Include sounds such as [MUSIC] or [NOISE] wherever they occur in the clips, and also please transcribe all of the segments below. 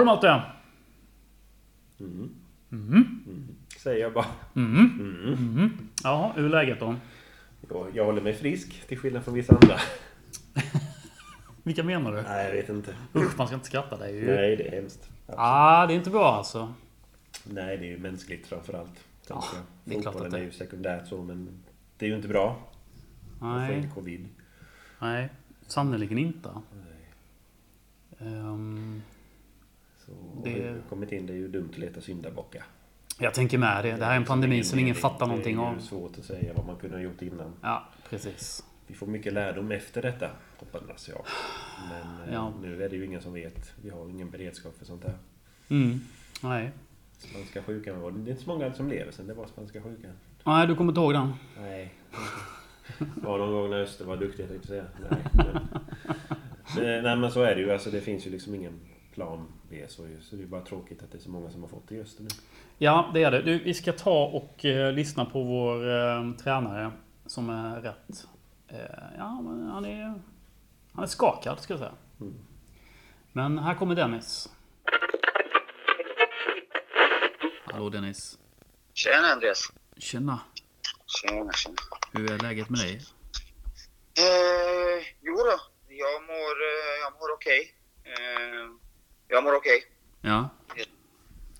Har du Malte? Säger jag bara. Ja, hur är läget då? Jag, jag håller mig frisk, till skillnad från vissa andra. [LAUGHS] Vilka menar du? Nej, jag vet inte. Usch, man ska inte skratta. Det är ju... Nej, det är hemskt. Ah, det är inte bra alltså. Nej, det är ju mänskligt framförallt. Ja, Ja, det är klart att det- är ju sekundärt så, men det är ju inte bra. Man får Nej, inte covid. nej. Sannerligen inte. Ehm, Så Det- har kommit in, det är ju dumt att leta syndabockar. jag tänker med det. Det här är en pandemi som ingen fattar någonting Det är av. svårt att säga vad man kunde ha gjort innan. Ja, precis. Vi får mycket lärdom efter detta, hoppas jag. Men eh, Ja. nu är det ju ingen som vet. Vi har ingen beredskap för sånt här. Mm. Nej. Spanska sjukan var det är inte så många som lever sen det var spanska sjukan. Nej, du kommer inte ihåg den? Nej. Var någon gång när Öster var duktig, jag tänkte säga. Nej, [LAUGHS] men, nej, men så är det ju. Alltså, det finns ju liksom ingen plan B. Så, så det är bara tråkigt att det är så många som har fått det Öster nu. Ja, det är det. Du, vi ska ta och eh, lyssna på vår eh, tränare som är rätt... Eh, ja, men han är... Han är skakad, ska jag säga. Men här kommer Dennis. Hallå Dennis. Tjena Andreas. Tjena. Tjena, tjena. Hur är läget med dig? Eh, jo då, jag mår, eh, jag mår okej. Eh, jag mår okej. Ja.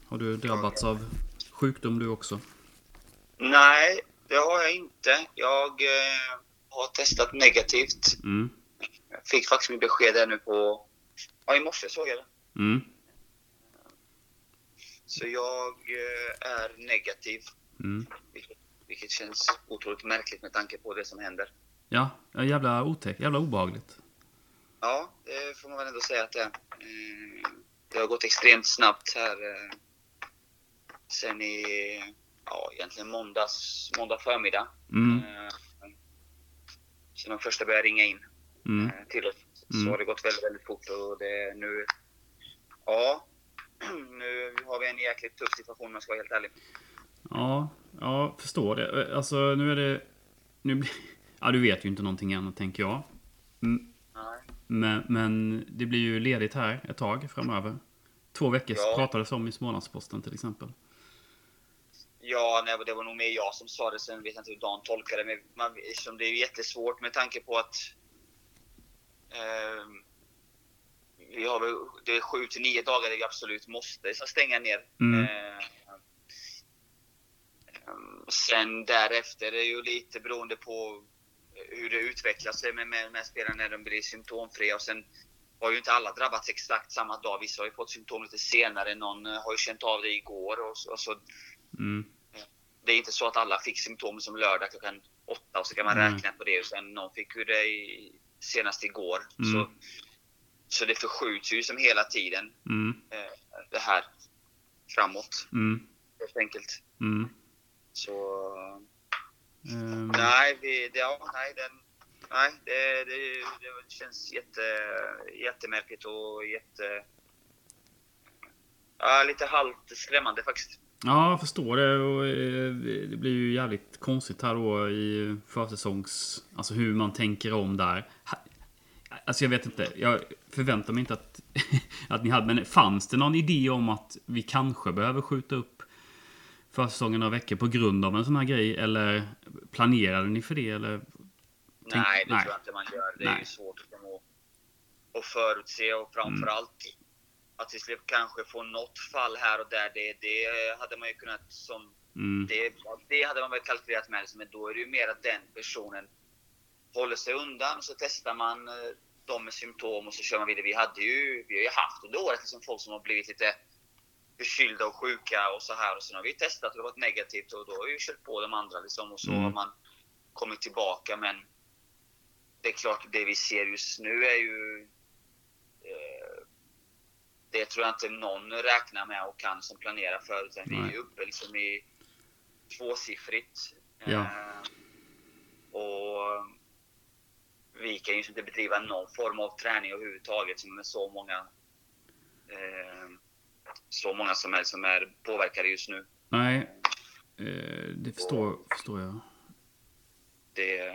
Har du drabbats av sjukdom du också? Nej, det har jag inte. Jag eh, har testat negativt. Mm. Jag fick faktiskt mitt besked där nu på... Ja, i morse såg jag det. Mm. Så jag eh, är negativ. Mm. Vilket, vilket känns otroligt märkligt med tanke på det som händer. Ja, jävla otäck. Jävla obehagligt. Ja, det får man väl ändå säga att det är. Eh, Det har gått extremt snabbt här eh, sen i, ja egentligen måndags, måndag förmiddag. Mm. Eh, Sen de första började ringa in Mm. eh, till oss. Så Mm. har det gått väldigt, väldigt fort och det är nu, ja, [CLEARS THROAT] nu har vi en jäkligt tuff situation om jag ska vara helt ärlig. Ja, ja, förstår det. Alltså nu är det... Nu blir... [LAUGHS] Ja, du vet ju inte någonting än, tänker jag. Mm. Men, men det blir ju ledigt här ett tag framöver. Två veckor Ja. pratades om i Smålandsposten till exempel. Ja, nej, det var nog mer jag som sa det. Sen vet jag inte hur Dan tolkade det. Men man, liksom, det är ju jättesvårt med tanke på att ehm, vi har väl, det är sju till nio dagar där vi absolut måste så stänga ner. Mm. Eh, sen därefter är det ju lite beroende på hur det utvecklar sig med, med, med spelarna när de blir symptomfria. Och sen har ju inte alla drabbats exakt samma dag. Vissa har ju fått symptom lite senare. Någon eh, har ju känt av det igår. Och så, och så Mm. det är inte så att alla fick symptom som lördag klockan åtta och så kan man Mm. räkna på det. Och sen någon fick ju det i, senast igår. Mm. Så, så det förskjuts ju som hela tiden Mm. eh, det här framåt Mm. helt enkelt. Mm. Så Ehm, nej, vi, det, ja, nej, den, nej det, det, det känns jätte, jättemärkligt och jätte... Ja, lite halvt skrämmande faktiskt. Ja, jag förstår det. Och, eh, det blir ju jävligt konstigt här då i försäsongs... Alltså hur man tänker om där. Alltså jag vet inte. Jag förväntar mig inte att, [LAUGHS] att ni hade... Men fanns det någon idé om att vi kanske behöver skjuta upp försäsongen några veckor på grund av en sån här grej? Eller planerade ni för det? Eller? Tänk- Nej, det nej. tror jag inte man gör. Det är Nej. ju svårt att, och förutse och framförallt att vi skulle kanske få något fall här och där. Det, det hade man ju kunnat som Mm. det, det hade man väl kalkylerat med. Men då är det ju mer att den personen håller sig undan. Så testar man eh, de med symptom och så kör man vidare. Vi, hade ju, vi har ju haft under året liksom folk som har blivit lite förkylda och sjuka och så här. Och sen har vi testat och det har varit negativt och då har vi kört på de andra liksom. Och så Mm. har man kommit tillbaka. Men det är klart, det vi ser just nu är ju... Eh, det tror jag inte någon räknar med och kan som planerar för. Utan vi är Nej. ju uppe liksom i tvåsiffrigt. Ja. Eh, och vi kan ju inte bedriva någon form av träning överhuvudtaget som med så många eh, så många som är, som är påverkade just nu. Nej. Eh, det förstår, förstår jag. Det,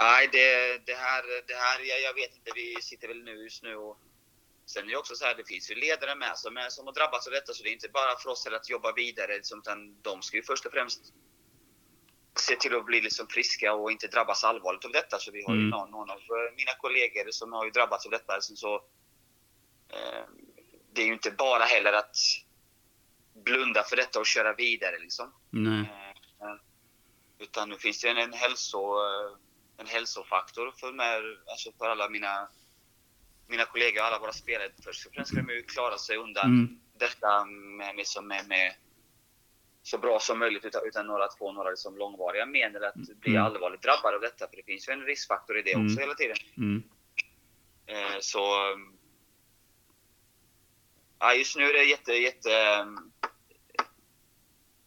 nej, det, det här, det här jag, jag vet inte. Vi sitter väl nu just nu och sen är det också så här, det finns ju ledare med som, är, som har drabbats av detta, så det är inte bara för oss att jobba vidare, liksom, utan de ska ju först och främst se till att bli liksom friska och inte drabbas allvarligt av detta. Så vi har ju Mm. någon, någon av eh, mina kollegor som har ju drabbats av detta. Liksom, så, eh, det är ju inte bara heller att blunda för detta och köra vidare. Liksom. Nej. Eh, utan nu finns det en, en, hälso, eh, en hälsofaktor för, med, alltså för alla mina, mina kollegor och alla våra spelare. Först och främst ska de ju klara sig undan Mm. detta med, med, som med, med så bra som möjligt utan, utan några att få några liksom långvariga men eller att bli Mm. allvarligt drabbad av detta. För det finns ju en riskfaktor i det Mm. också hela tiden. Mm. Eh, så... Ja, just nu är det jätte, jätte... um,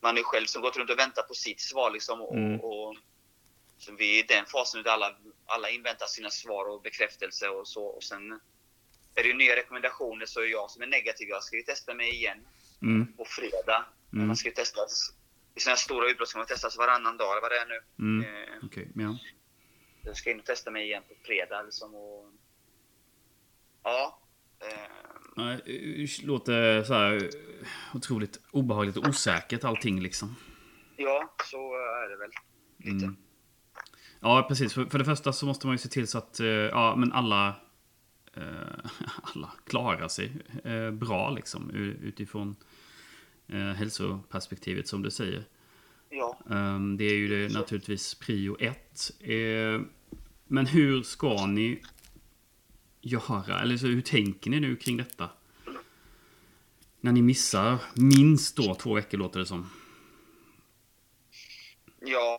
Man är själv som gått runt och väntat på sitt svar liksom. Och, Mm. och, så vi är i den fasen där alla, alla inväntar sina svar och bekräftelse och så. Och sen är det ju nya rekommendationer så är jag som är negativ, jag ska ju testa mig igen Mm. på fredag. Mm. Man ska ju testas. I sådana stora utbrott ska man testas varannan dag eller vad det är nu. Mm. Eh, Okej, ja. jag ska in och testa mig igen på fredag liksom. Och, ja. Eh, låter så här otroligt obehagligt och osäkert allting liksom. ja, så är det väl. Lite. Mm. Ja, precis. För, för det första så måste man ju se till så att eh, ja, men alla, eh, [LAUGHS] alla klarar sig eh, bra liksom utifrån eh, hälsoperspektivet som du säger. Ja. Ehm, det är ju det, naturligtvis prio ett. Eh, men hur ska ni göra? Eller så, hur tänker ni nu kring detta? När ni missar minst då två veckor låter det som. Ja,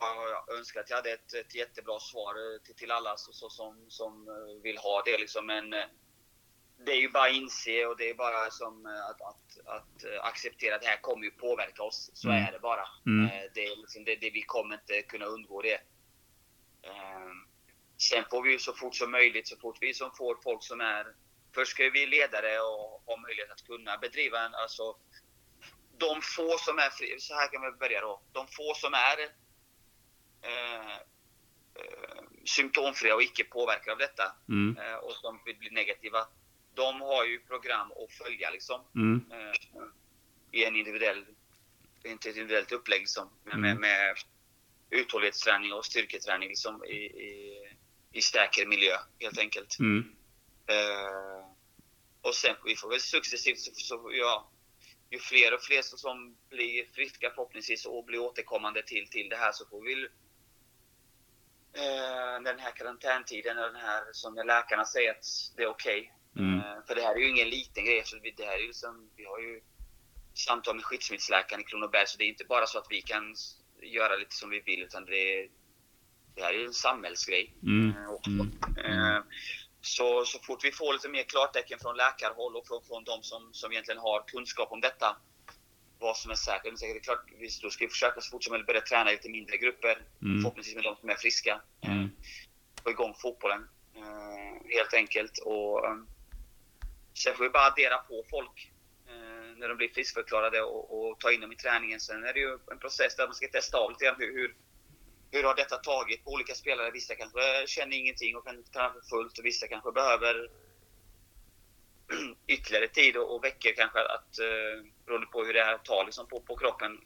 jag önskar att jag hade ett, ett jättebra svar till, till alla så, så, som, som vill ha det. Liksom. Men eh, det är ju bara att inse och det är bara som eh, att, att, att eh, acceptera att det här kommer ju påverka oss. Så Mm. är det bara. Mm. Det, är liksom, det, det, vi kommer inte kunna undgå det. Sen får vi ju så fort som möjligt, så fort vi som får folk som är... Först ska vi ledare och ha möjlighet att kunna bedriva en... Alltså, de få som är... fri- Så här kan vi börja då. De få som är eh, eh, symptomfria och icke påverkade av detta Mm. eh, och som vill bli negativa. De har ju program att följa liksom. Mm. Eh, I en individuell, inte ett individuellt upplägg liksom. Med, Mm. med, med uthållighetsträning och styrketräning liksom i, i, i säker miljö helt enkelt. Mm. Eh, och sen vi får väl successivt så, så ja, ju fler och fler som- blir friska förhoppningsvis och blir återkommande till, till det här så får vi eh, den här karantäntiden och den här som läkarna säger att det är okej. Mm. Eh, för det här är ju ingen liten grej. Vi, det här är ju som, vi har ju samtal med skyddsmedelsläkaren i Kronoberg så det är inte bara så att vi kan göra lite som vi vill utan det, är, det här är ju en samhällsgrej. Mm. eh. Mm. Eh, Så, så fort vi får lite mer klartecken från läkarhåll och från, från de som, som egentligen har kunskap om detta, vad som är säkert. Det är klart, vi, då ska vi försöka så fort som möjligt börja träna i lite mindre grupper. Mm. Förhoppningsvis med de som är friska. Eh, Mm. Få igång fotbollen helt enkelt. Och, sen får vi bara addera på folk när de blir friskförklarade och, och ta in dem i träningen. Sen är det ju en process där man ska testa av lite grann hur, hur, hur har detta tagit på olika spelare? Vissa kanske känner ingenting och kan träna för fullt och vissa kanske behöver [CLEARS THROAT] ytterligare tid och, och veckor kanske att eh, beroende på hur det här tar liksom på, på kroppen.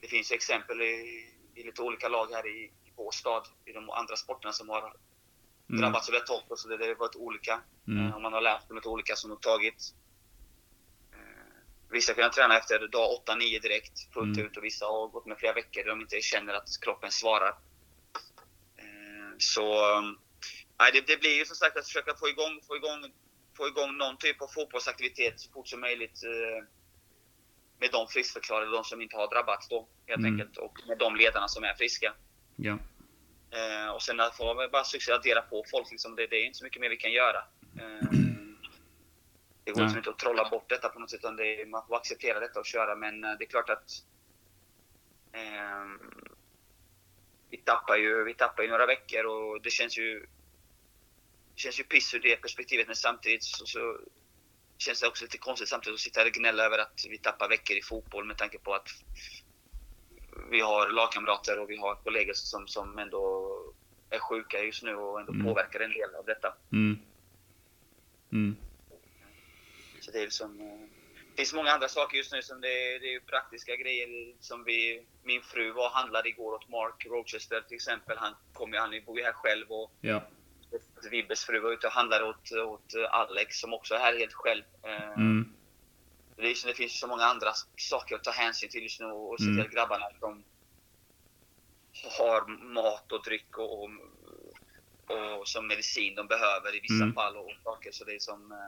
Det finns exempel i, i lite olika lag här i, i vår stad, i de andra sporterna som har Mm. drabbats av detta också. Så det, det har varit olika. Mm. Eh, om man har lärt sig lite olika som har tagit. Vissa kan träna efter dag 8-9 direkt fullt Mm. ut och vissa har gått med flera veckor där de inte känner att kroppen svarar. Eh, så nej, det, det blir ju som sagt att försöka få igång, få igång, få igång någon typ av fotbollsaktivitet så fort som möjligt. Eh, med de friskförklarade, de som inte har drabbats då helt Mm. enkelt. Och med de ledarna som är friska. Ja. Eh, och sen får man bara successivt addera på folk. Liksom. Det, det är inte så mycket mer vi kan göra. Eh, det går liksom inte att trolla bort detta på något sätt. Utan det är, man får acceptera detta och köra. Men eh, det är klart att eh, vi, tappar ju, vi tappar ju några veckor och det känns ju det känns ju piss ur det perspektivet. Men samtidigt så, så känns det också lite konstigt samtidigt att sitta här och gnälla över att vi tappar veckor i fotboll med tanke på att vi har lagkamrater och vi har kollegor som, som ändå är sjuka just nu och ändå Mm. påverkar en del av detta. Mm. Mm. Så det är liksom... eh, Det finns många andra saker just nu som det är, det är praktiska grejer som vi... Min fru var och handlade igår åt Mark Rochester till exempel. Han, kom, han bor ju här själv och Ja. Vibbes fru var ute och handlade åt, åt Alex som också är här helt själv. Eh, Mm. Det, är, det finns så många andra saker att ta hänsyn till just nu och se till Mm. att grabbarna de har mat och dryck och, och, och som medicin de behöver i vissa Mm. fall och saker. Så det är som eh,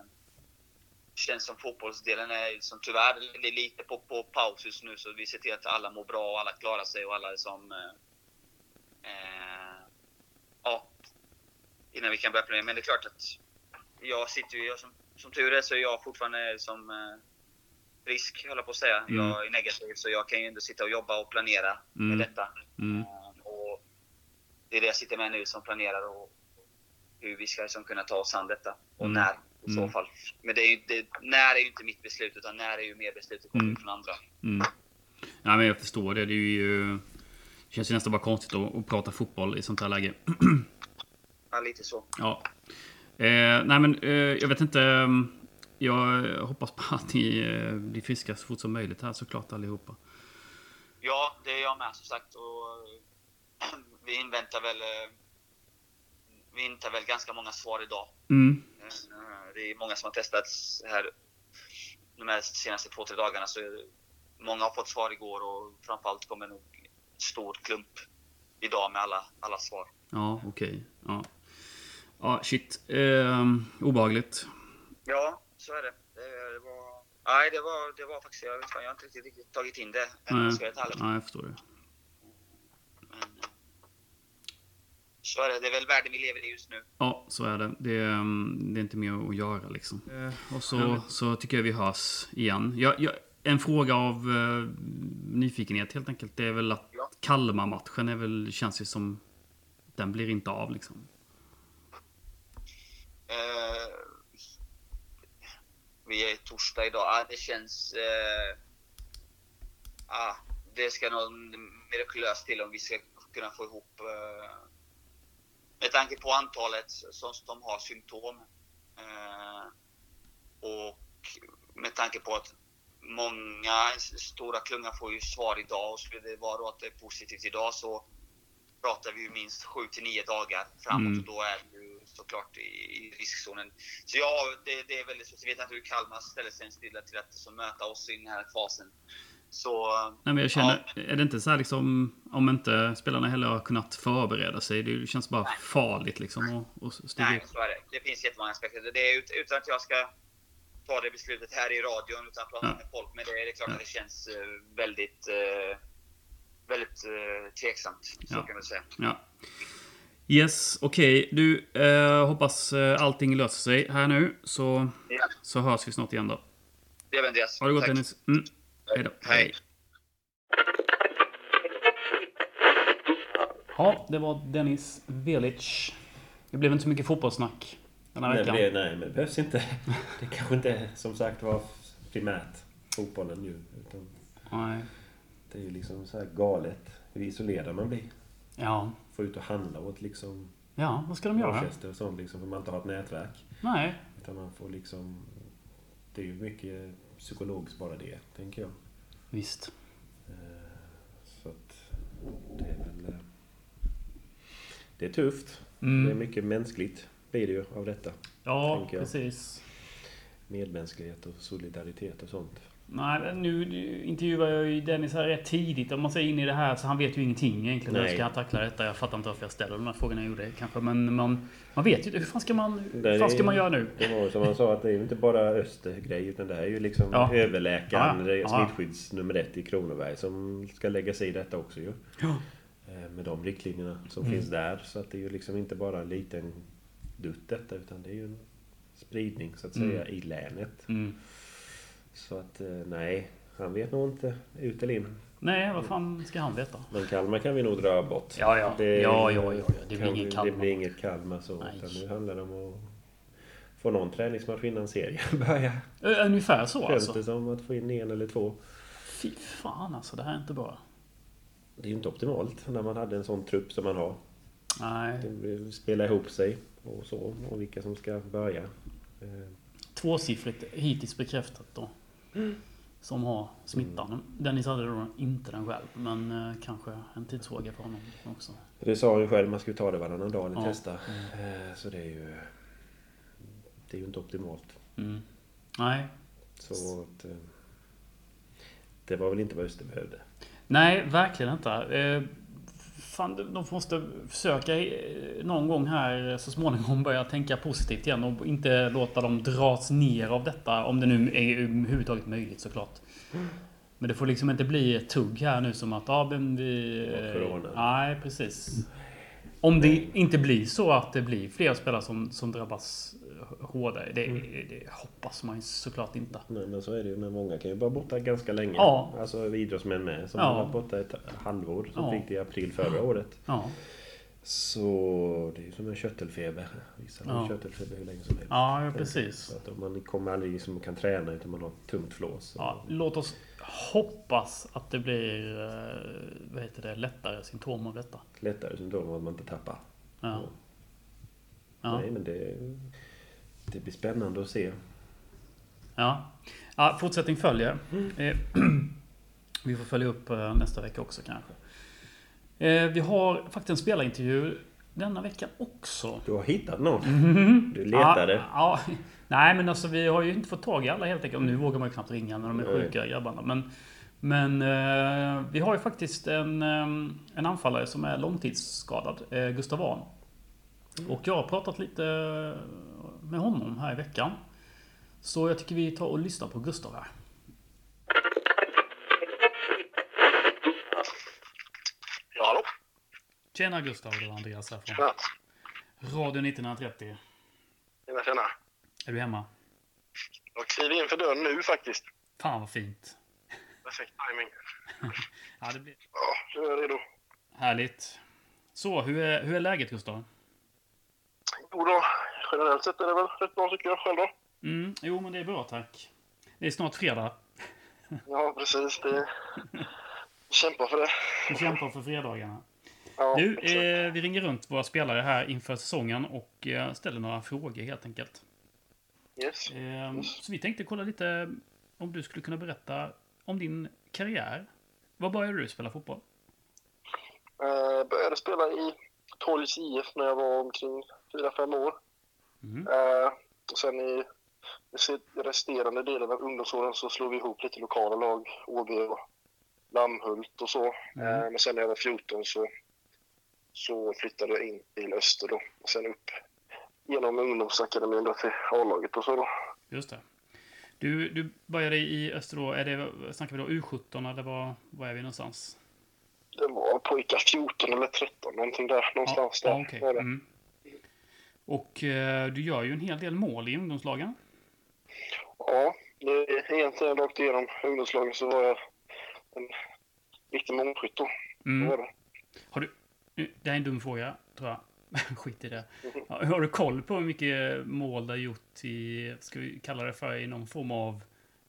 känns som fotbollsdelen är som tyvärr är lite på, på paus just nu så vi ser till att alla mår bra och alla klarar sig och alla som eh, eh, ja, innan vi kan börja planera. Men det är klart att jag sitter ju, jag, som, som tur är så är jag fortfarande som eh, frisk, höll jag på att säga. Mm. Jag är negativ så jag kan ju ändå sitta och jobba och planera Mm. med detta. Mm. Eh, Och det är det jag sitter med nu som planerar och hur vi ska liksom kunna ta oss an detta. Och Mm. när i så Mm. fall. Men det är ju, det, när är ju inte mitt beslut utan när är ju mer beslutet Mm. från andra. Mm. Ja, men jag förstår det. Det är ju... Det känns ju nästan bara konstigt att, att prata fotboll i sånt här läge. [CLEARS THROAT] Ja, lite så. Ja. Eh, nej, men eh, jag vet inte. eh, Jag hoppas på att ni eh, blir friska så fort som möjligt här såklart allihopa. Ja, det är jag med som sagt. Och, eh, [CLEARS THROAT] vi inväntar väl eh, vi inväntar väl ganska många svar idag. Mm. Eh, Det är många som har testats här de här senaste två, tre dagarna. Så många har fått svar igår och framförallt kommer nog en stor klump idag med alla, alla svar. Ja, okej. Ja. ja, shit. Eh, obehagligt. Ja, så är det. Det, det var... Nej, det var, det var faktiskt... Jag, vet fan, jag har inte riktigt, riktigt tagit in det. Nej, jag jag förstår det. Men, eh, så är det. Det är väl världen vi lever i just nu. Ja, så är det. Det, är, mm, det är inte mer att göra liksom. Och så, så tycker jag vi hörs igen. Jag, jag, en fråga av eh, nyfikenhet helt enkelt. Det är väl att Ja. Kalmar-matchen är väl, känns ju som... Den blir inte av liksom. Eh, vi är torsdag idag. Ah, det känns... Eh, ah, det ska nog mirakulöst till om vi ska kunna få ihop... Eh, med tanke på antalet som, som har symptom. Eh, och med tanke på att många stora klunga får ju svar idag och skulle det vara att det är positivt idag så pratar vi ju minst 7 till 9 dagar framåt Mm. och då är ju såklart i, i riskzonen. Så ja, det, det är väldigt svårt. Jag vet inte hur Kalmar ställer sig till att, till att möta oss i den här fasen. Så Nej, men jag känner, är det inte så här liksom, om inte spelarna heller har kunnat förbereda sig, det känns bara farligt liksom att, stiga nej, så är det. Det finns jättemånga aspekter. Det är ut, utan att jag ska ta det beslutet här i radion utan att prata Ja. med folk. Men det är, det är klart Ja. att det känns eh, väldigt, eh, väldigt eh, tveksamt. Så Ja. kan man säga. Ja. Yes, okej. Du, eh, hoppas allting löser sig här nu. Så, Ja. så hörs vi snart igen då. Det är Andreas. Ha det gott Tack. Dennis. Mm. Hej då. Hej. Ja, det var Dennis Velic. Det blev inte så mycket fotbollssnack den här Nej, veckan. det, nej, men det behövs inte. Det kanske inte som sagt var primärt fotbollen nu. Utan Nej. det är ju liksom så här galet hur isolerad man blir. Ja. Få ut och handla åt liksom Ja, vad ska de göra? Och sånt liksom, för man inte har ett nätverk. Nej. Utan man får liksom... Det är ju mycket psykologiskt bara det, tänker jag. Visst. Eh, Så att det är väl... eh, Det är tufft. Mm. Det är mycket mänskligt blir det ju av detta. Ja, precis. Medmänsklighet och solidaritet och sånt. Nej, nu intervjuar jag ju Dennis här rätt tidigt. Om man säger in i det här så han vet ju ingenting egentligen. Hur Nej. ska han tackla detta? Jag fattar inte varför jag ställer de här frågorna jag gjorde kanske. Men man, man vet ju inte. Hur fan ska man, hur fan ska man göra nu? Det var ju som han sa att det är ju inte bara Östergrej utan det här är ju liksom Ja. överläkaren, Ja, ja. smittskydds nummer ett i Kronoberg som ska lägga sig i detta också ju. Ja. Eh, Med de riktlinjerna som Mm. finns där. Så att det är ju liksom inte bara en liten dutt detta utan det är ju en spridning så att säga Mm. i länet. Mm. Så att eh, nej, han vet nog inte ut eller in. Nej, vad fan ska han veta? Men Kalmar kan vi nog dra bort. Ja, ja. Ja, ja, ja, ja. Det blir vi- Kalmar. Det blir inget Kalmar så. Nej. Utan nu handlar det om att få någon träningsmatch innan serien [LAUGHS] börjar. Ungefär så Känns alltså. det som att få in en eller två. Fy fan alltså. Det här är inte bra. Det är ju inte optimalt när man hade en sån trupp som man har. Nej. Det Spela ihop sig och så. Och vilka som ska börja. Eh, tvåsiffrigt hittills bekräftat då. Som har smittan. Dennis hade då inte den själv. Men eh, kanske en tidsfråga för honom också. Det sa han ju själv, man skulle ta det varannan dag eller Ja. testa. Eh, Så det är ju... Det är ju inte optimalt. Mm. Nej. Så att... eh, Det var väl inte vad Öster behövde. Nej, verkligen inte. Eh, fan, de- måste försöka eh, någon gång här så småningom börja tänka positivt igen och inte låta dem dras ner av detta. Om det nu är överhuvudtaget möjligt såklart. Men det får liksom inte bli ett tugg här nu som att ja, men vi... Corona. Nej, precis. Om det inte blir så att det blir fler spelare som, som drabbas eh, hårdare. Det, det hoppas man såklart inte. Nej, men så är det ju. Men många kan ju vara borta ganska länge. Ja. Alltså idrottsmän med. Som Ja. har varit borta ett halvår. Som Ja. fick det i april förra året. Ja, Så det är ju som en köttelfeber. Vissa har Ja. köttelfeber hur länge som helst. ja precis. Så att man kommer aldrig liksom kan träna utan man har tungt flås. Ja, låt oss hoppas att det blir eh, vad heter det, lättare symptom av detta. Lättare symptom att man inte tappar. Ja. Ja. Nej men det, det blir spännande att se. Ja. ja fortsättning följer. Eh, [CLEARS THROAT] vi får följa upp eh, nästa vecka också kanske. Vi har faktiskt en spelarintervju denna vecka också. Du har hittat någon? Du letade? Ja, ja. Nej men alltså vi har ju inte fått tag i alla helt enkelt. Nu vågar man ju knappt ringa när de är Nej. sjuka grabbarna. Men, men eh, vi har ju faktiskt en, eh, en anfallare som är långtidsskadad. Eh, Gustav Ahn. Och jag har pratat lite med honom här i veckan. Så jag tycker vi tar och lyssnar på Gustav här. Ja, hallå? Tjena Gustav, det var Andreas här från. Radio 1930. Tjena, tjena. Är du hemma? Jag kliver in för dörren nu faktiskt. Fan vad fint. Perfekt timing. [LAUGHS] Ja, det blir Ja, nu är jag redo. härligt. Så, hur är, hur är läget Gustav? Jo då, generellt sett är det väl rätt bra tycker jag själv då. Mm, jo men det är bra tack. Det är snart fredag. [LAUGHS] Ja, precis. Det... Kämpa för det. Vi kämpar för fredagarna. Ja, Du, eh, vi ringer runt våra spelare här inför säsongen och eh, ställer några frågor helt enkelt. Yes. Eh, så vi tänkte kolla lite om du skulle kunna berätta om din karriär. Var började du spela fotboll? Eh, började spela i Torgs IF när jag var omkring 4-5 år. Mm. Eh, och sen i i resterande delen av ungdomsåren så slog vi ihop lite lokala lag, OB och Lammhult och så. Mm. Eh, men sen när jag var 14 så, så flyttade jag in till Öster då. Och sen upp genom ungdomsakademin då till A-laget och så då. Just det. Du, du började i Österå. Är det, snackar vi då U17 eller var, var är vi någonstans? Det var pojkar 14 eller 13, någonting där. Någonstans där ja, okej. var det. mm. Och eh, du gör ju en hel del mål i ungdomslagen. Ja, det är egentligen rakt igenom ungdomslagen så var jag en riktig målskytt då. Det Mm. var det. Har du... Det här är en dum fråga, tror jag. [LAUGHS] Skit i det. Ja, Har du koll på hur mycket mål du har gjort i, ska vi kalla det för, i någon form av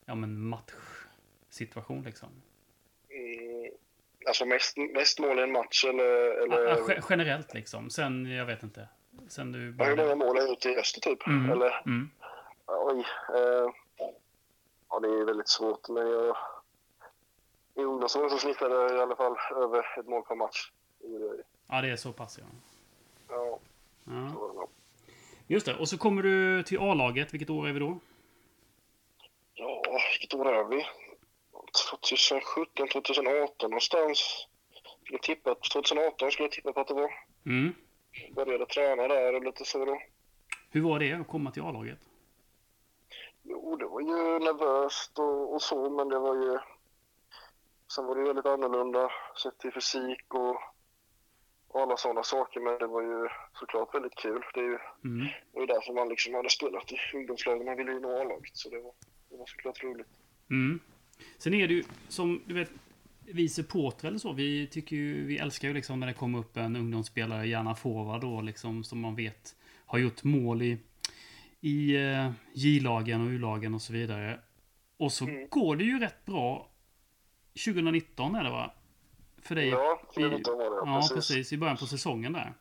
ja, men matchsituation liksom? Mm, alltså mest, mest mål i en match eller... eller Ja, ge- generellt liksom. Sen, jag vet inte. Sen du Ja, hur började... många mål har jag gjort i Öster typ? Mm. Eller, Mm. oj. Eh, ja, det är väldigt svårt. Men jag, i ungdomsåren så snittade jag i alla fall över ett mål per match. Ja, det är så pass ja. Ja, ja. så var det nog. Just det. Och så kommer du till A-laget. Vilket år är vi då? Ja, vilket år är vi? 2017, 2018 någonstans. Skulle tippa, 2018 skulle jag tippa på att det var. Mm. Började träna där och lite så då. Hur var det att komma till A-laget? Jo, det var ju nervöst och, och så, men det var ju... Sen var det ju väldigt annorlunda sett till fysik och, och alla sådana saker, men det var ju såklart väldigt kul. Det är ju, Mm. det var därför man liksom hade spelat i ungdomslagen. Man ville ju nå A-laget, så det var, det var såklart roligt. Mm. Sen är det ju som du vet vi supportrar eller så, vi tycker ju, vi älskar ju liksom när det kommer upp en ungdomsspelare, gärna forward då liksom, som man vet har gjort mål i, i eh, J-lagen och U-lagen och så vidare. Och så Mm. går det ju rätt bra 2019 är det va? För dig? Ja, i, 2019 var det, ja, precis. precis. I början på säsongen där.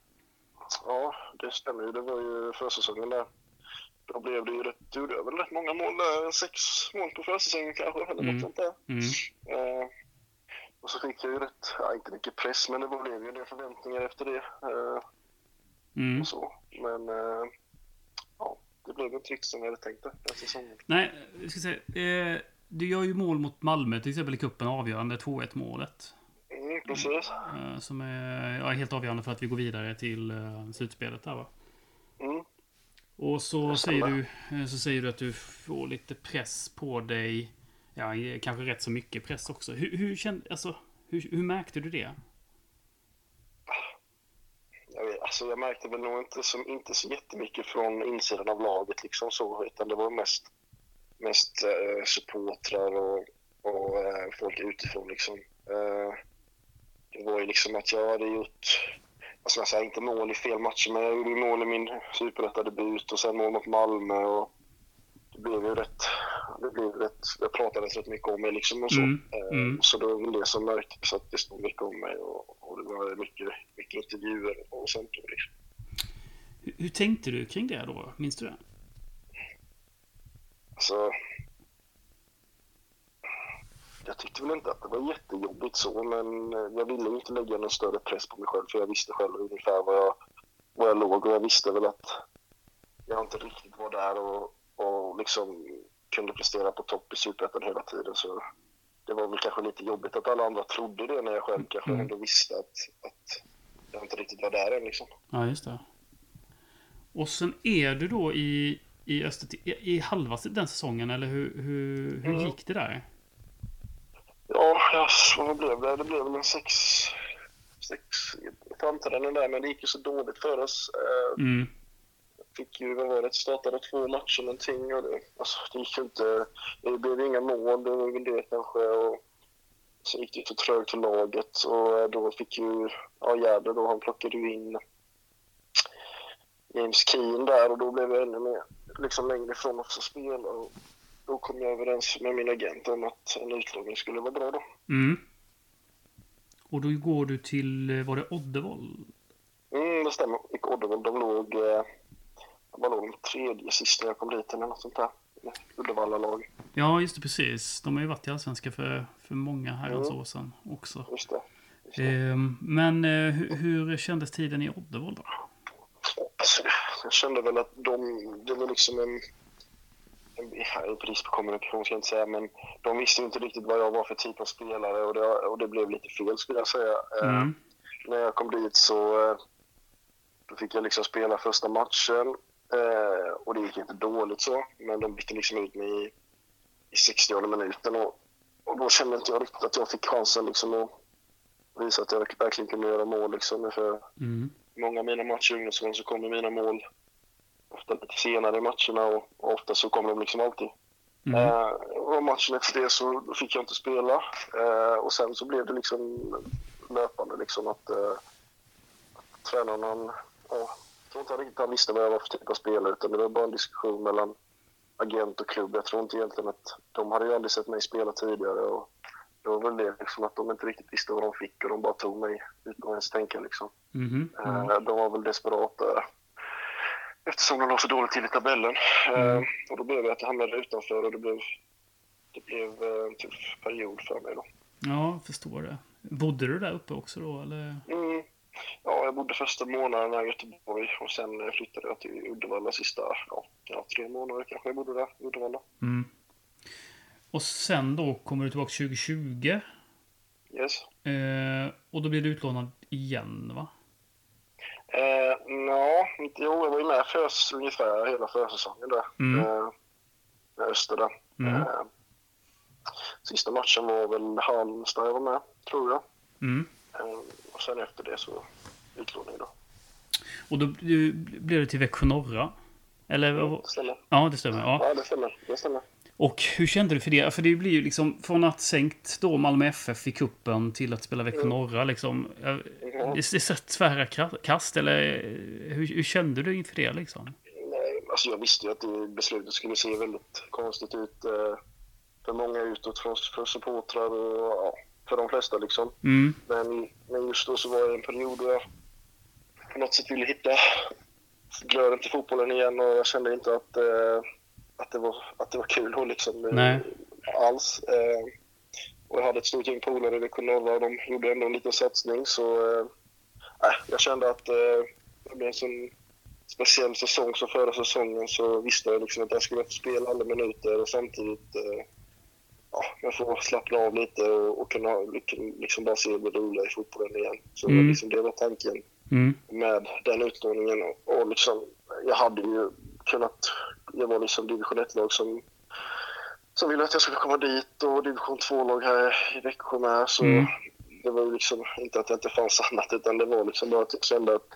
Ja, det stämmer ju. Det var ju försäsongen där. då blev det ju rätt, gjorde jag väl rätt många mål där. Sex mål på försäsongen kanske, eller Mm. något sånt där. Mm. Eh, och så fick jag ju rätt, ja, inte mycket press, men det blev ju en del förväntningar efter det. Eh, Mm. och så. Men eh, ja, det blev inte riktigt som jag hade tänkt det den säsongen. Nej, jag ska säga. Eh, du gör ju mål mot Malmö till exempel i cupen, avgörande 2-1 målet. Precis. Eh, som är ja, helt avgörande för att vi går vidare till eh, slutspelet där va. Mm. Och så säger, du, eh, så säger du att du får lite press på dig. Ja, kanske rätt så mycket press också. Hur, hur, kände, alltså, hur, hur märkte du det? Jag, vet, alltså jag märkte väl nog inte, som, inte så jättemycket från insidan av laget liksom så, utan det var mest, mest eh, supportrar och, och eh, folk utifrån liksom. Eh, det var ju liksom att jag hade gjort, vad ska man säga, inte mål i fel matcher, men jag gjorde mål i min superettadebut och sen mål mot Malmö och det blev ju rätt, det blev rätt, jag pratades rätt mycket om mig liksom och så. Mm, Eh, mm. Så det var väl det som märktes, att det stod mycket om mig och, och det var mycket, mycket intervjuer och sånt. Liksom. Hur, hur tänkte du kring det då? Minns du det? Alltså, jag tyckte väl inte att det var jättejobbigt så, men eh, jag ville inte lägga någon större press på mig själv för jag visste själv ungefär var jag, var jag låg och jag visste väl att jag inte riktigt var där och, och liksom kunde prestera på topp i Superettan hela tiden. Så det var väl kanske lite jobbigt att alla andra trodde det när jag själv kanske Mm. ändå visste att, att jag inte riktigt var där än liksom. Ja, just det. Och sen är du då i, i Öster... I, i halva den säsongen, eller hur, hur, hur Mm. gick det där? Ja, ja, vad blev det? Det blev väl en sex, sex framträdanden där, men det gick ju så dåligt för oss. Eh, Mm. fick ju, vad var det, startade två matcher någonting och det, alltså, det gick ju inte, det blev inga mål, det var väl det kanske och så gick det för trögt för laget och eh, då fick ju, ja Gärde då, han plockade ju in James Keen där och då blev jag ännu mer, liksom längre ifrån oss att spela och då kom jag överens med min agent om att en utlåning skulle vara bra då. Mm. Och då går du till, eh, var det Oddevold? Mm, det stämmer. I Oddevold, de låg, eh, de låg de tredje sist när jag kom dit eller något sånt där. Uddevalla-lag, Ja, just det, precis. De har ju varit i Allsvenskan för, för många herrans Mm. år sedan också. just det. Just det. Ehm, men eh, hur, hur kändes tiden i Oddevold då? Alltså, jag kände väl att de, det var liksom en, en brist på kommunikation ska jag inte säga, men de visste ju inte riktigt vad jag var för typ av spelare och det, och det blev lite fel skulle jag säga. Eh, Mm. när jag kom dit så eh, då fick jag liksom spela första matchen eh, och det gick inte dåligt så, men de bytte liksom ut mig i, i 60 minuten och, och då kände inte jag riktigt att jag fick chansen liksom att visa att jag verkligen kunde göra mål liksom. För Mm. många av mina matcher i ungdomsskolan så kommer mina mål ofta lite senare i matcherna och, och ofta så kommer de liksom alltid. Mm. Eh, och matchen efter det så fick jag inte spela eh, och sen så blev det liksom löpande liksom att, eh, att tränaren han, ja, jag tror inte han riktigt han visste vad jag var för typ av spelare utan det var bara en diskussion mellan agent och klubb. Jag tror inte egentligen att de hade ju aldrig sett mig spela tidigare och det var väl det liksom att de inte riktigt visste vad de fick och de bara tog mig utan att ens tänka liksom. Eh, Mm. De var väl desperata eftersom de låg så dåligt till i tabellen. Eh, Mm. Och då blev det att jag hamnade utanför och det blev, det blev eh, en tuff period för mig då. Ja, jag förstår det. Bodde du där uppe också då, eller? Mm. Ja, jag bodde första månaderna i Göteborg och sen eh, flyttade jag till Uddevalla sista ja, tre månader kanske jag bodde där i Uddevalla. Mm. Och sen då kommer du tillbaka 2020. Yes. Eh, och då blir du utlånad igen, va? Ja, inte, jo, jag var ju med för ungefär hela försäsongen där. Mm. Eh, med Öster där. Mm. Eh, sista matchen var väl Halmstad jag var med, tror jag. Mm. Eh, och sen efter det så utlåning då. Och då blev du till Växjö Norra? Eller? Det stämmer. Ja, det stämmer. Ja. Ja, det stämmer. Det stämmer. Och hur kände du för det? För det blir ju liksom från att sänkt då Malmö FF i kuppen till att spela Växjö Mm. Norra liksom. Ja. Det är så tvära kast eller eh, hur, hur kände du inför det liksom? Nej, alltså jag visste ju att det beslutet skulle se väldigt konstigt ut eh, för många utåt, för, för supportrar och ja, för de flesta liksom. Mm. Men, men just då så var det en period då jag på något sätt ville hitta, glöden till fotbollen igen och jag kände inte att, eh, att, det, var, att det var kul då liksom. eh, Nej. Alls. Eh, och jag hade ett stort gäng polare i Växjö norra och de gjorde ändå en liten satsning så eh, nej, jag kände att eh, det blev en sån speciell säsong som förra säsongen så visste jag liksom att jag skulle spela alla minuter och samtidigt eh, ja, jag får slappna av lite och, och kunna liksom bara se det roliga i fotbollen igen. Så Mm. liksom, det var tanken Mm. med den utlåningen. Och, och liksom, jag hade ju kunnat... Det var liksom division 1-lag som, som ville att jag skulle komma dit och division 2-lag här i Växjö med. Så Mm. det var ju liksom inte att det inte fanns [LAUGHS] annat utan det var liksom bara att jag kände att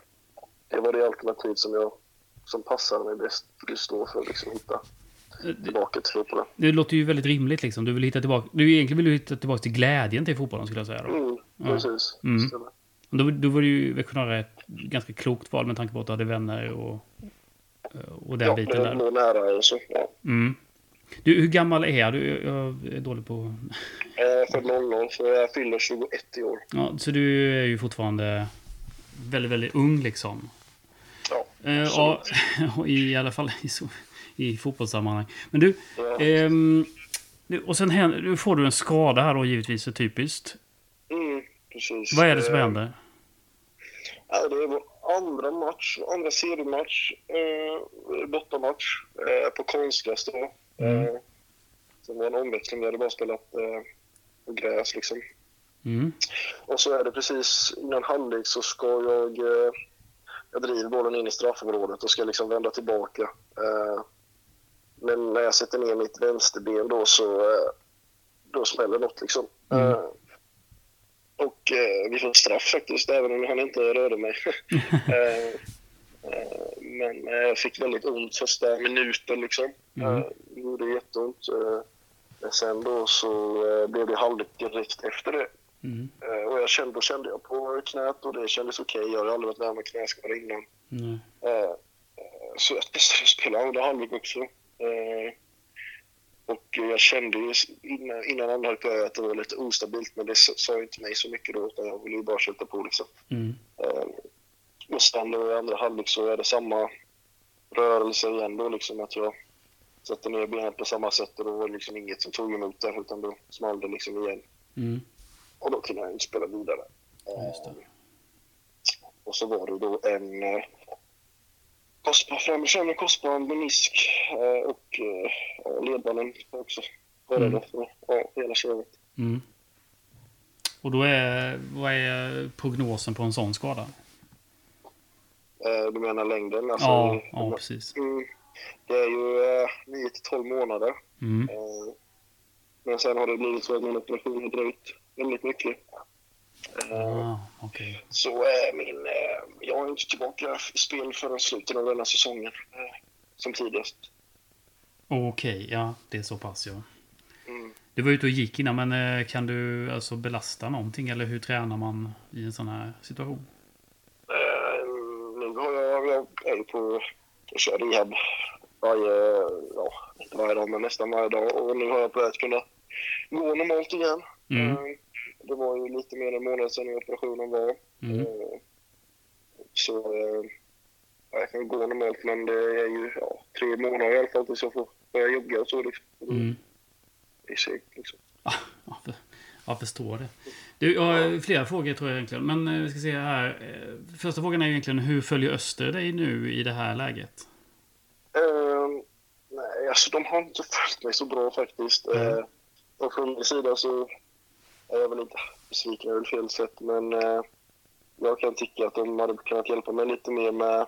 det var det alternativ som jag som passade mig bäst just då för att liksom hitta tillbaka till fotbollen. det låter ju väldigt rimligt liksom. Du vill hitta tillbaka... Du egentligen vill du hitta tillbaka till glädjen till fotbollen skulle jag säga då. Mm, Ja. precis. Mm. Stämmer. Då, då var det ju Växjö ett ganska klokt val med tanke på att du hade vänner och, och den Ja, biten där. nära och så. Ja. Mm. Du, hur gammal är du? Jag är dålig på... Jag är född 00 så jag fyller 21 i år. Ja, så du är ju fortfarande väldigt, väldigt ung liksom. Ja, Eh, ja, [LAUGHS] och i alla fall i, i fotbollssammanhang. Men du, Ja. du- och sen händer, får du en skada här då givetvis, är typiskt. Mm, precis. Vad är det som Eh, händer? Ja, det är vår andra match, andra seriematch, eh, bortamatch eh, på konstgräs då. Mm. Eh, det var en omväxling, vi hade bara spelat eh, på gräs liksom. Mm. Och så är det precis innan halvlek så ska jag, eh, jag driver bollen in i straffområdet och ska liksom vända tillbaka. Eh, men när jag sätter ner mitt vänsterben då så eh, då smäller något liksom. Mm. Och eh, vi får straff faktiskt, även om han inte rörde mig. [LAUGHS] [LAUGHS] eh, eh, men eh, jag fick väldigt ont första minuten liksom. Mm. Eh, det gjorde jätteont. Sen då så blev det halvlek direkt efter det. Mm. Och jag kände, då kände jag på knät och det kändes okej. Jag har aldrig varit med om en knäskada innan. Eh, så jag testade att spela andra halvlek också. Eh, och jag kände ju innan, innan andra halvlek började att det var lite ostabilt men det sa ju inte mig så mycket då utan jag ville ju bara köta på liksom. Mm. Eh, och sen då i andra halvlek så är det samma rörelse igen då liksom att jag sätter ner benet på samma sätt och då var det liksom inget som tog emot där utan då small det liksom igen. Mm. Och då kunde jag inte spela vidare. Ja, det. Och så var det då en eh, korsband, främre känner korsband, menisk eh, och eh, ja, ledbanden också. Mm. för ja, hela köret. Mm. Och då är... Vad är prognosen på en sån skada? Eh, du menar längden? Alltså, Ja, ja precis. mm, det är ju eh, 9 till 12 månader. Mm. Eh, men sen har det blivit så att min operation har dröjt väldigt mycket. Eh, Ah, okej. Så är min... Eh, jag är inte tillbaka i spel förrän slutet av denna säsongen. Eh, som tidigast. Okej, ja. Det är så pass ja. Mm. Du var ute och gick innan, men eh, kan du alltså belasta någonting? Eller hur tränar man i en sån här situation? Eh, nu har jag, jag är på, jag kör rehab varje, ja, inte varje dag men nästan varje dag och nu har jag börjat kunna gå normalt igen. Mm. Det var ju lite mer än en månad sedan operationen var. Mm. Eh, så eh, ja, jag kan gå normalt men det är ju ja, tre månader i alla fall tills jag får börja jogga och så. Liksom. Mm. Det är segt liksom. Ja, för, jag förstår det. Du, jag har flera frågor tror jag egentligen. Men eh, vi ska se här. Första frågan är egentligen hur följer Öster dig nu i det här läget? Ehm, nej, alltså de har inte följt mig så bra faktiskt. Mm. Uh, och från min sida så är jag väl inte besviken, är väl fel sätt, men eh, jag kan tycka att de hade kunnat hjälpa mig lite mer med,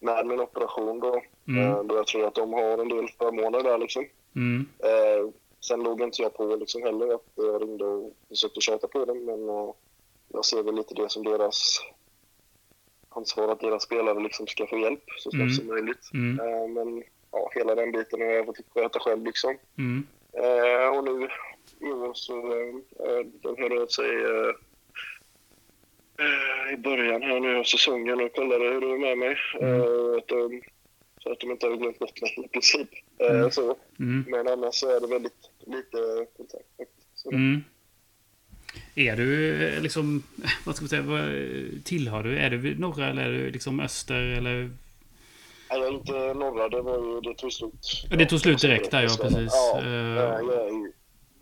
med min operation då. Mm. Eh, då jag tror att de har en del förmåner där liksom. Mm. Eh, sen låg inte jag på liksom heller att jag ringde och försökte tjata på dem, men eh, jag ser väl lite det som deras ansvar att deras spelare liksom ska få hjälp så snabbt Mm. som möjligt. Mm. Eh, Men ja, hela den biten har jag fått sköta själv liksom. Mm. Eh, och nu år så eh, de hörde av sig eh, i början här nu av säsongen och kollade hur det var med mig. Mm. Eh, att de, så att de inte har glömt bort mig i princip. Mm. så. Mm. Men annars så är det väldigt lite kontakt faktiskt. Mm. Är du liksom, [LAUGHS] vad ska man säga, vad, tillhör du? Är du norra eller är du liksom öster eller? Nej, inte norra. Det var ju... Det tog slut. Det tog slut direkt där, ja, precis. Ja, jag är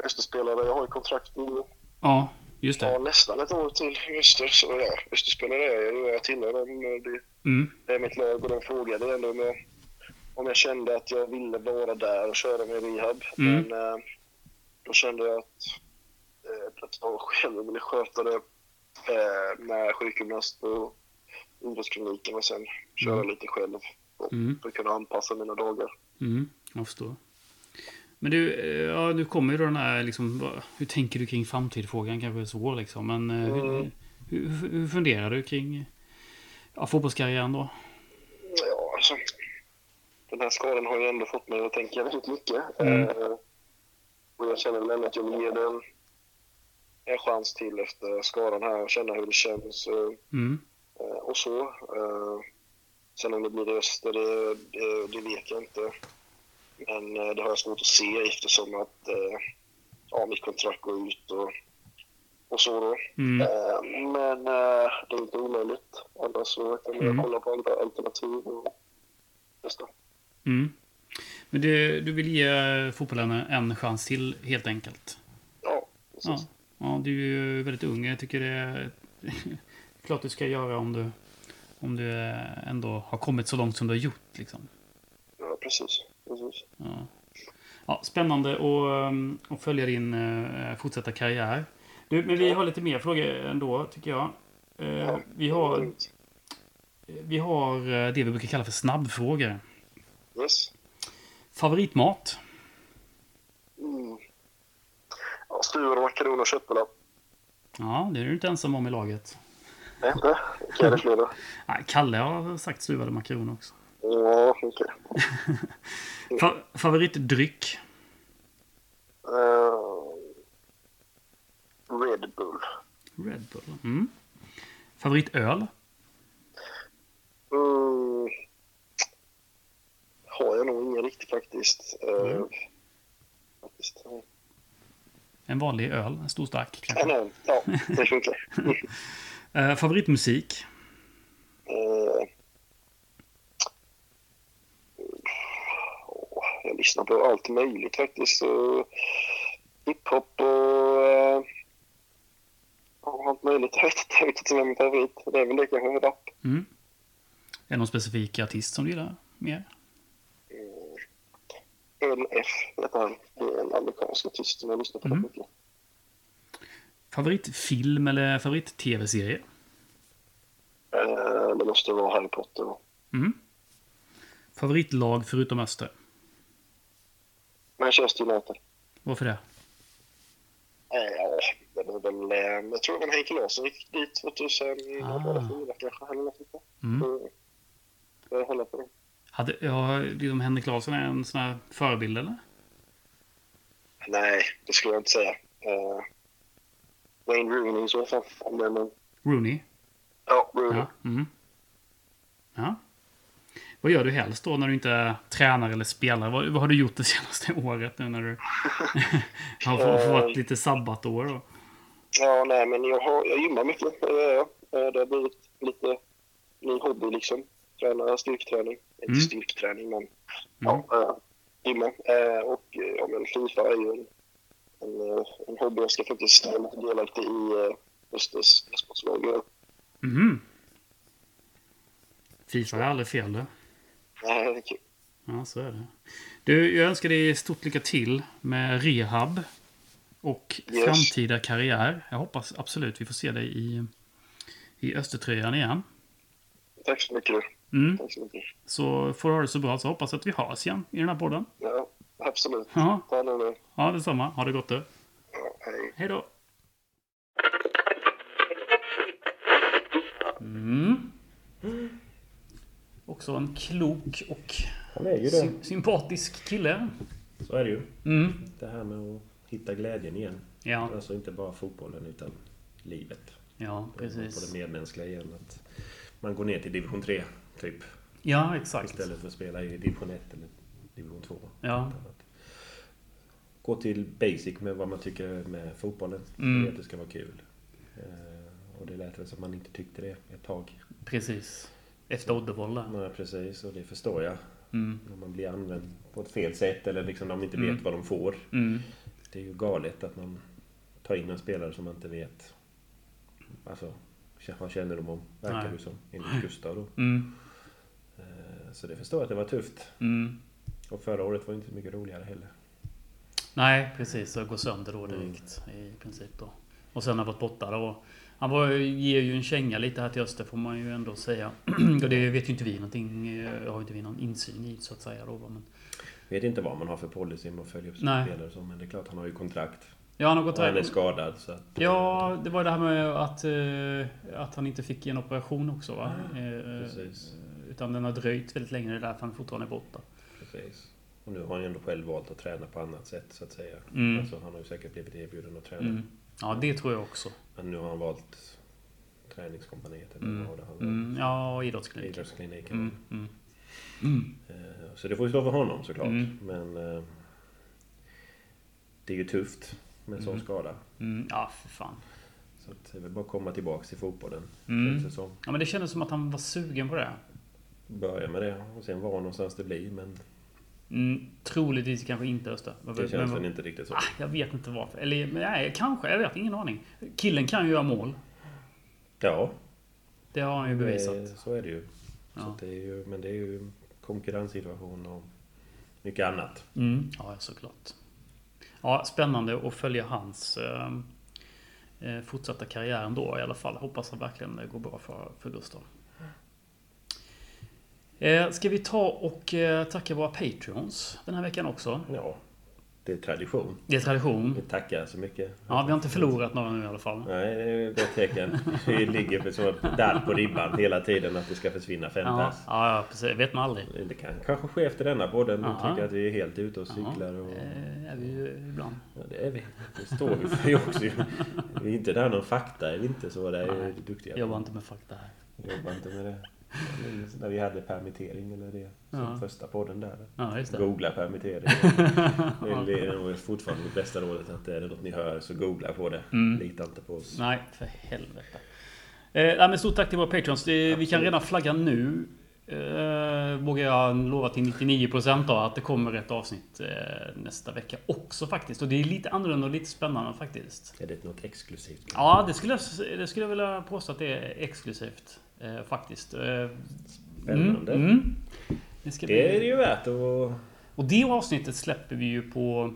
Österspelare. Jag har ju kontrakt nu. Ja, just Ja, det. nästan ett år till Öster. Så ja, Österspelare är jag ju. Jag tillhör dem. Det, Mm. det är mitt lag och de frågade ändå om jag, om jag kände att jag ville vara där och köra med rehab. Mm. Men eh, då kände jag att, eh, att jag själv ville sköta det eh, med sjukgymnast och idrottskliniken och sen köra Mm. lite själv och, Mm. för att kunna anpassa mina dagar. Mm, jag förstår. Men du, eh, ja, nu kommer ju då den här liksom, hur tänker du kring framtidsfrågan? Kanske svår liksom, men eh, hur, Mm. hur, hur funderar du kring ja, fotbollskarriären då? Ja, alltså, den här skadan har ju ändå fått mig att tänka väldigt mycket. Mm. Eh, och jag känner väl ändå att jag vill ge den en chans till efter skadan här och känna hur det känns. Mm, Eh, och så. Eh, sen om det blir det öster, det, det, det vet jag inte. Men eh, det har jag svårt att se eftersom att eh, ja, mitt kontrakt går ut och, och så då. mm, Eh, men eh, det är inte omöjligt. Annars så kan jag Mm. kolla på andra alternativ och testa. mm. Men du, du vill ge fotbollen en chans till helt enkelt? Ja, precis. Ja, ja du är ju väldigt ung. Jag tycker det är [LAUGHS] klart du ska göra om du, om du eh, ändå har kommit så långt som du har gjort. Liksom. Ja, precis. Precis. Ja. Ja, spännande att, um, att följa din uh, fortsatta karriär. Du, men vi har lite mer frågor ändå, tycker jag. Eh, vi, har, vi har eh, det vi brukar kalla för snabbfrågor. Yes. Favoritmat? Mm. Ja, stuvar och makaroner och köttbullar. Ja, det är du inte ensam om i laget. Nej, inte? [LAUGHS] Nej, Kalle har sagt stuvade makaroner också. Ja, okej. [LAUGHS] Fa- favoritdryck? Eh, Red Bull. Red Bull. Mm. Favoritöl? Mm. Har jag nog ingen riktigt faktiskt. Eh, Mm. faktiskt. ja. En vanlig öl, en stor stark. Ja, kanske. nej, ja, det funkar. Eh, favoritmusik? Eh, åh, jag lyssnar på allt möjligt faktiskt. Uh, Hiphop och uh, allt möjligt. [LAUGHS] Jag vet inte, jag vet inte vad min favorit Det är väl det kanske, rap. Mm. Är det någon specifik artist som du gillar mer? NF heter han. Det är en amerikansk artist som jag lyssnar på Mm. mycket. Favoritfilm eller favorit-tv-serie? Eh, det måste vara Harry Potter. Mm. Favoritlag förutom Öster? Manchester United. Varför det? Eh, ja, det var väl... Eh, jag tror det var Henke Larsson gick dit 2004 Ah. kanske. Eller något sånt. Mm. Så, Jag håller på det. Hade, ja, liksom Henrik Larsson är en sån här förebild eller? Nej, det skulle jag inte säga. Uh, Wayne Rooney i så fall. Rooney? ja, Rooney. Ja. Mm. ja. Vad gör du helst då när du inte är tränare eller spelare? Vad, vad har du gjort det [LAUGHS] senaste året nu när du [LAUGHS] har fått, fått lite sabbatår? Då? Ja, nej, men jag, har, jag gymmar mycket. Det gör jag. Eh, Det har blivit lite ny hobby liksom. Träna styrketräning. Mm. Inte styrketräning, men Mm. ja, äh, gymma. Eh, och eh, ja, men Fifa är ju en, en, eh, en hobby. Jag ska faktiskt vara lite delaktig i Östers e-sportslag. Mhm. Fifa är aldrig fel du. Nej, det är kul. Ja, så är det. Du, jag önskar dig stort lycka till med rehab och Yes. framtida karriär. Jag hoppas absolut vi får se dig i, i Östertröjan igen. Tack så mycket. Mm. Tack så mycket. Så får du ha det så bra, så hoppas att vi hörs igen i den här podden. Ja, absolut. Ja, Ta det nu. ja detsamma. Ha det gott du. Ja, hej. Hej då. Mm. Också en klok och Han är ju sy- sympatisk kille. Så är det ju. Mm. Det här med att hitta glädjen igen. Ja, Alltså inte bara fotbollen utan livet. ja, På det precis. medmänskliga igen. Att man går ner till division 3, typ. Ja, exakt. Istället för att spela i division 1 eller division 2. Ja. Att Gå till basic med vad man tycker med fotbollen. Mm. Det att det ska vara kul. Eh, Och det lät väl som man inte tyckte det ett tag. Precis. Efter där. Nej, precis. Och det förstår jag. Mm. När man blir använd på ett fel sätt eller liksom de inte Mm. vet vad de får. Mm. Det är ju galet att man tar in en spelare som man inte vet alltså, har kännedom om, verkar Nej. det som, enligt Gustav då. Mm. Eh, Så det förstår jag att det var tufft. Mm. Och förra året var inte så mycket roligare heller. Nej, precis. Så gå sönder då direkt i princip då. Och sen har varit borta då. Han var, ger ju en känga lite här till Öster får man ju ändå säga. [CLEARS THROAT] Och det vet ju inte vi någonting. eh, Har inte vi någon insyn i så att säga då. Men, Vet inte vad man har för policy med att följa upp sina spelare och så, men det är klart han har ju kontrakt. ja, han har gått Och han är skadad så att... Ja, det var det här med att, eh, att han inte fick en operation också va? Eh, Precis. Utan den har dröjt väldigt länge. Det är därför han fortfarande är borta. Precis. Och nu har han ju ändå själv valt att träna på annat sätt så att säga. Mm. Alltså, han har ju säkert blivit erbjuden att träna. Mm. Ja, det tror jag också. Men nu har han valt träningskompaniet eller Mm. vad det han Mm. Ja, idrottsklinik. Idrottskliniken. Mm. Mm. Mm. Eh, Så det får ju stå för honom såklart. Mm. Men eh, det är ju tufft med en sån Mm. skada. Mm. Ja, för fan. Så att det är väl bara att komma tillbaks till fotbollen. Mm. känns det som. Ja, men det kändes som att han var sugen på det. Börja med det och sen var någonstans det blir. Men Mm, troligtvis kanske inte Öster. Det känns men- väl inte riktigt så. Ah, jag vet inte varför. Eller nej, kanske. Jag vet ingen aning. Killen kan ju göra mål. Ja, Det har han ju det, bevisat. så är det ju. Ja. det är ju. Men det är ju konkurrenssituation och mycket annat. Mm. Ja, såklart. Ja, spännande att följa hans eh, eh, fortsatta karriär ändå i alla fall. Hoppas att verkligen det går bra för, för Gustav. Eh, ska vi ta och eh, tacka våra Patreons den här veckan också? Ja, det är tradition. Det är tradition. Vi tackar så mycket. Ja, vi har inte förlorat några nu i alla fall. Nej, det är ett gott tecken. Vi ligger som där på ribban hela tiden att det ska försvinna fem Ja, pers. ja, precis. vet man aldrig. Det kan kanske ske efter denna podden. Du Ja. tycker att vi är helt ute och Ja, cyklar. Och... eh, är vi ju ibland. Ja, det är vi. Det står vi för också. Vi är inte där någon fakta. Är vi inte så? Där är Nej, duktiga. Jobbar inte med fakta här. Jobbar inte med det. När vi hade permittering eller det. Som Ja. första podden där. Ja. Googla permittering. [LAUGHS] Det är nog fortfarande det bästa rådet. Att är det något ni hör så googla på det. Mm. Lita inte på oss. Nej, för helvete. Eh, men stort tack till våra patrons. Det, vi kan redan flagga nu. Eh, vågar jag lova till 99% då att det kommer ett avsnitt eh, nästa vecka också faktiskt. Och det är lite annorlunda och lite spännande faktiskt. Är det något exklusivt? Ja, det skulle jag, det skulle jag vilja påstå att det är exklusivt. Eh, faktiskt. Eh, Spännande. Mm, mm. Det ska Det är bli... ju värt att... Och det avsnittet släpper vi ju på,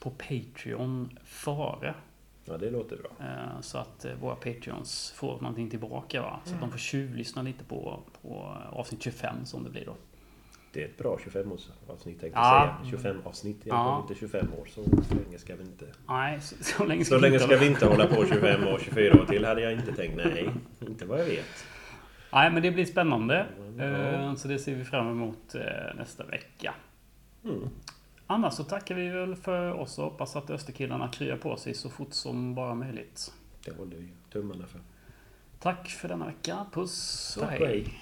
på Patreon före. Ja, det låter bra. Eh, Så att eh, våra Patreons får någonting tillbaka. Va? Så att de får tjuvlyssna lite på, på avsnitt 25 som det blir då. Det är ett bra 25-årsavsnitt tänkte Ja. jag säga. 25 avsnitt i Ja. Inte 25 år. Så länge ska vi inte... Nej, så, så länge ska Så vi länge inte ska hålla- vi inte hålla på 25 år, 24 år till hade jag inte tänkt. Nej, inte vad jag vet. Nej, men det blir spännande. Ja. Eh, Så det ser vi fram emot eh, nästa vecka. Mm. Annars så tackar vi väl för oss och hoppas att Österkillarna kryar på sig så fort som bara möjligt. Det håller vi tummarna för. Tack för denna vecka. Puss och Tack hej.